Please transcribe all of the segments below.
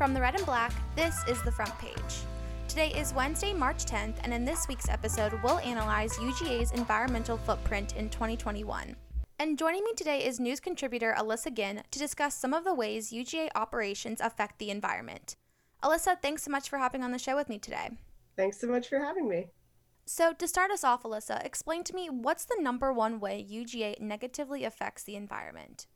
From the Red and Black, this is the front page. Today is Wednesday, March 10th, and in this week's episode, we'll analyze UGA's environmental footprint in 2021. And joining me today is news contributor Alyssa Ginn to discuss some of the ways UGA operations affect the environment. Alyssa, thanks so much for hopping on the show with me today. Thanks so much for having me. So, to start us off, Alyssa, explain to me what's the number one way UGA negatively affects the environment?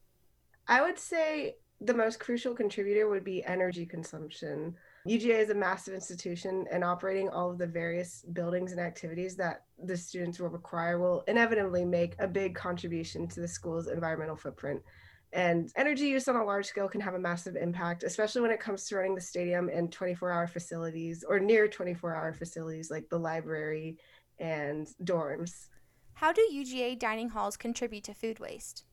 I would say the most crucial contributor would be energy consumption. UGA is a massive institution, and operating all of the various buildings and activities that the students will require will inevitably make a big contribution to the school's environmental footprint. And energy use on a large scale can have a massive impact, especially when it comes to running the stadium in 24 hour facilities or near 24 hour facilities like the library and dorms. How do UGA dining halls contribute to food waste?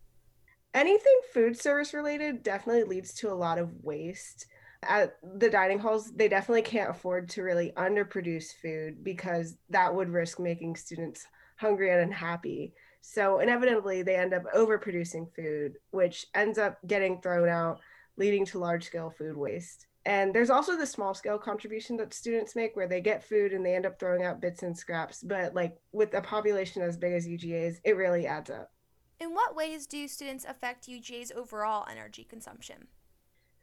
Anything food service related definitely leads to a lot of waste. At the dining halls they definitely can't afford to really underproduce food because that would risk making students hungry and unhappy. So inevitably they end up overproducing food which ends up getting thrown out leading to large scale food waste. And there's also the small scale contribution that students make where they get food and they end up throwing out bits and scraps but like with a population as big as UGA's it really adds up in what ways do students affect UGA's overall energy consumption?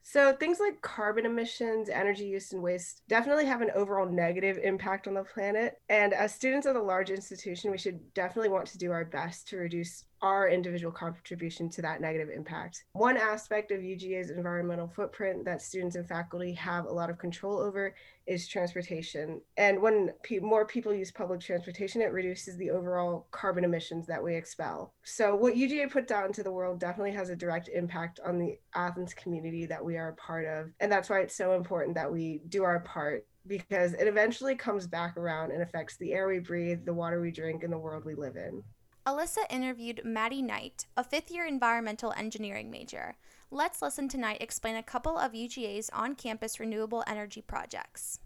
So, things like carbon emissions, energy use, and waste definitely have an overall negative impact on the planet. And as students of a large institution, we should definitely want to do our best to reduce our individual contribution to that negative impact. One aspect of UGA's environmental footprint that students and faculty have a lot of control over is transportation. And when pe- more people use public transportation, it reduces the overall carbon emissions that we expel. So, what UGA puts out into the world definitely has a direct impact on the Athens community that we are a part of. And that's why it's so important that we do our part because it eventually comes back around and affects the air we breathe, the water we drink, and the world we live in. Alyssa interviewed Maddie Knight, a fifth year environmental engineering major. Let's listen to Knight explain a couple of UGA's on campus renewable energy projects.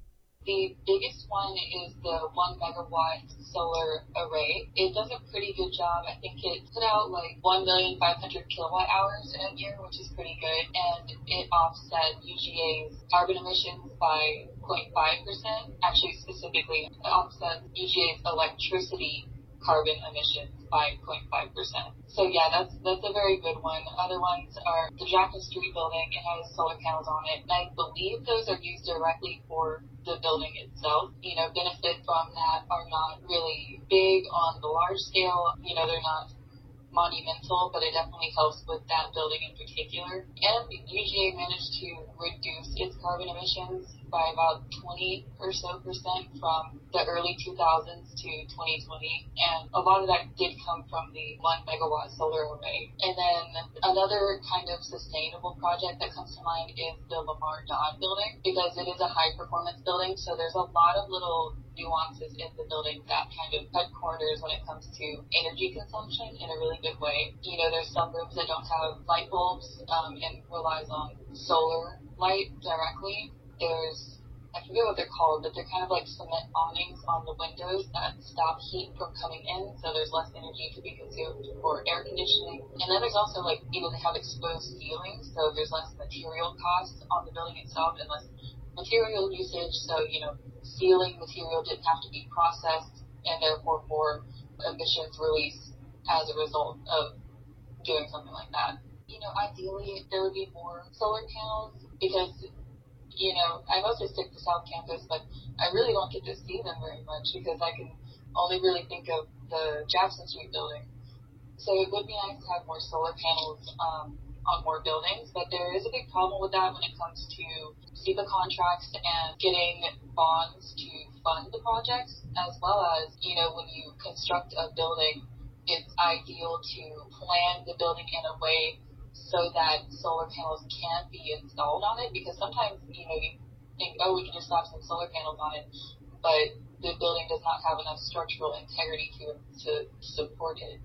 The biggest one is the one megawatt solar array. It does a pretty good job. I think it put out like 1,500 kilowatt hours in a year, which is pretty good. And it offset UGA's carbon emissions by 0.5%. Actually, specifically, it offset UGA's electricity carbon emissions by 0.5%. So yeah, that's that's a very good one. Other ones are the Jackson Street building. It has solar panels on it, I believe those are used directly for the building itself. You know, benefit from that are not really big on the large scale. You know, they're not monumental, but it definitely helps with that building in particular. And UGA managed to reduce its carbon emissions by about 20 or so percent from the early 2000s to 2020. And a lot of that did come from the one megawatt solar array. And then another kind of sustainable project that comes to mind is the Lamar Dodd building because it is a high performance building. So there's a lot of little nuances in the building that kind of cut corners when it comes to energy consumption in a really good way. You know, there's some rooms that don't have light bulbs um, and relies on solar light directly there's I forget what they're called, but they're kind of like cement awnings on the windows that stop heat from coming in, so there's less energy to be consumed for air conditioning. And then there's also like, you know, they have exposed ceilings, so there's less material costs on the building itself and less material usage, so, you know, ceiling material didn't have to be processed and therefore more emissions release as a result of doing something like that. You know, ideally there would be more solar panels because you know, I mostly stick to South Campus, but I really don't get to see them very much because I can only really think of the Jackson Street building. So it would be nice to have more solar panels um, on more buildings, but there is a big problem with that when it comes to SEPA contracts and getting bonds to fund the projects, as well as, you know, when you construct a building, it's ideal to plan the building in a way so that solar panels can be installed on it because sometimes, you know, you think, oh, we can just slap some solar panels on it, but the building does not have enough structural integrity to, to support it.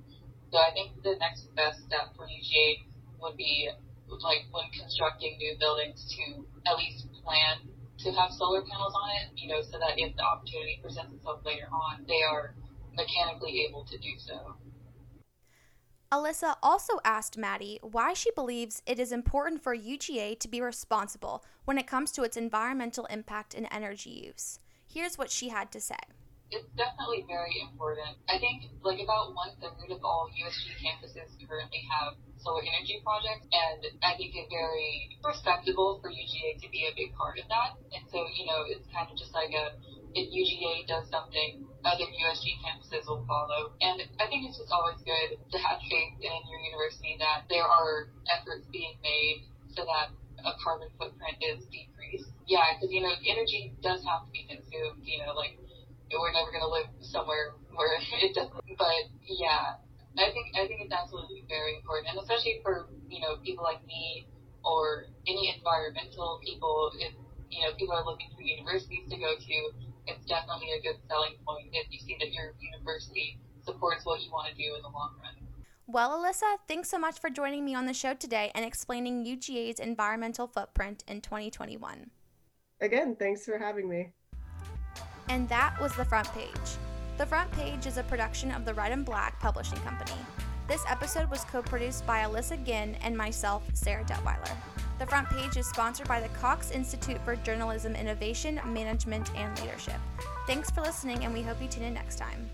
So I think the next best step for UGA would be like when constructing new buildings to at least plan to have solar panels on it, you know, so that if the opportunity presents itself later on, they are mechanically able to do so. Alyssa also asked Maddie why she believes it is important for UGA to be responsible when it comes to its environmental impact and energy use. Here's what she had to say. It's definitely very important. I think like about one third of all USG campuses currently have solar energy projects, and I think it's very respectable for UGA to be a big part of that. And so, you know, it's kind of just like a if UGA does something, other USG campuses will follow. And I think it's just always good to have faith in your university that there are efforts being made so that a carbon footprint is decreased. Yeah, because you know energy does have to be consumed. You know, like we're never going to live somewhere where it doesn't. But yeah, I think I think it's absolutely very important, and especially for you know people like me or any environmental people. If you know people are looking for universities to go to, it's definitely a good selling point if you see that your university supports what you want to do in the long run. Well, Alyssa, thanks so much for joining me on the show today and explaining UGA's environmental footprint in 2021. Again, thanks for having me. And that was The Front Page. The Front Page is a production of the Red and Black Publishing Company. This episode was co produced by Alyssa Ginn and myself, Sarah Detwiler. The Front Page is sponsored by the Cox Institute for Journalism Innovation, Management, and Leadership. Thanks for listening, and we hope you tune in next time.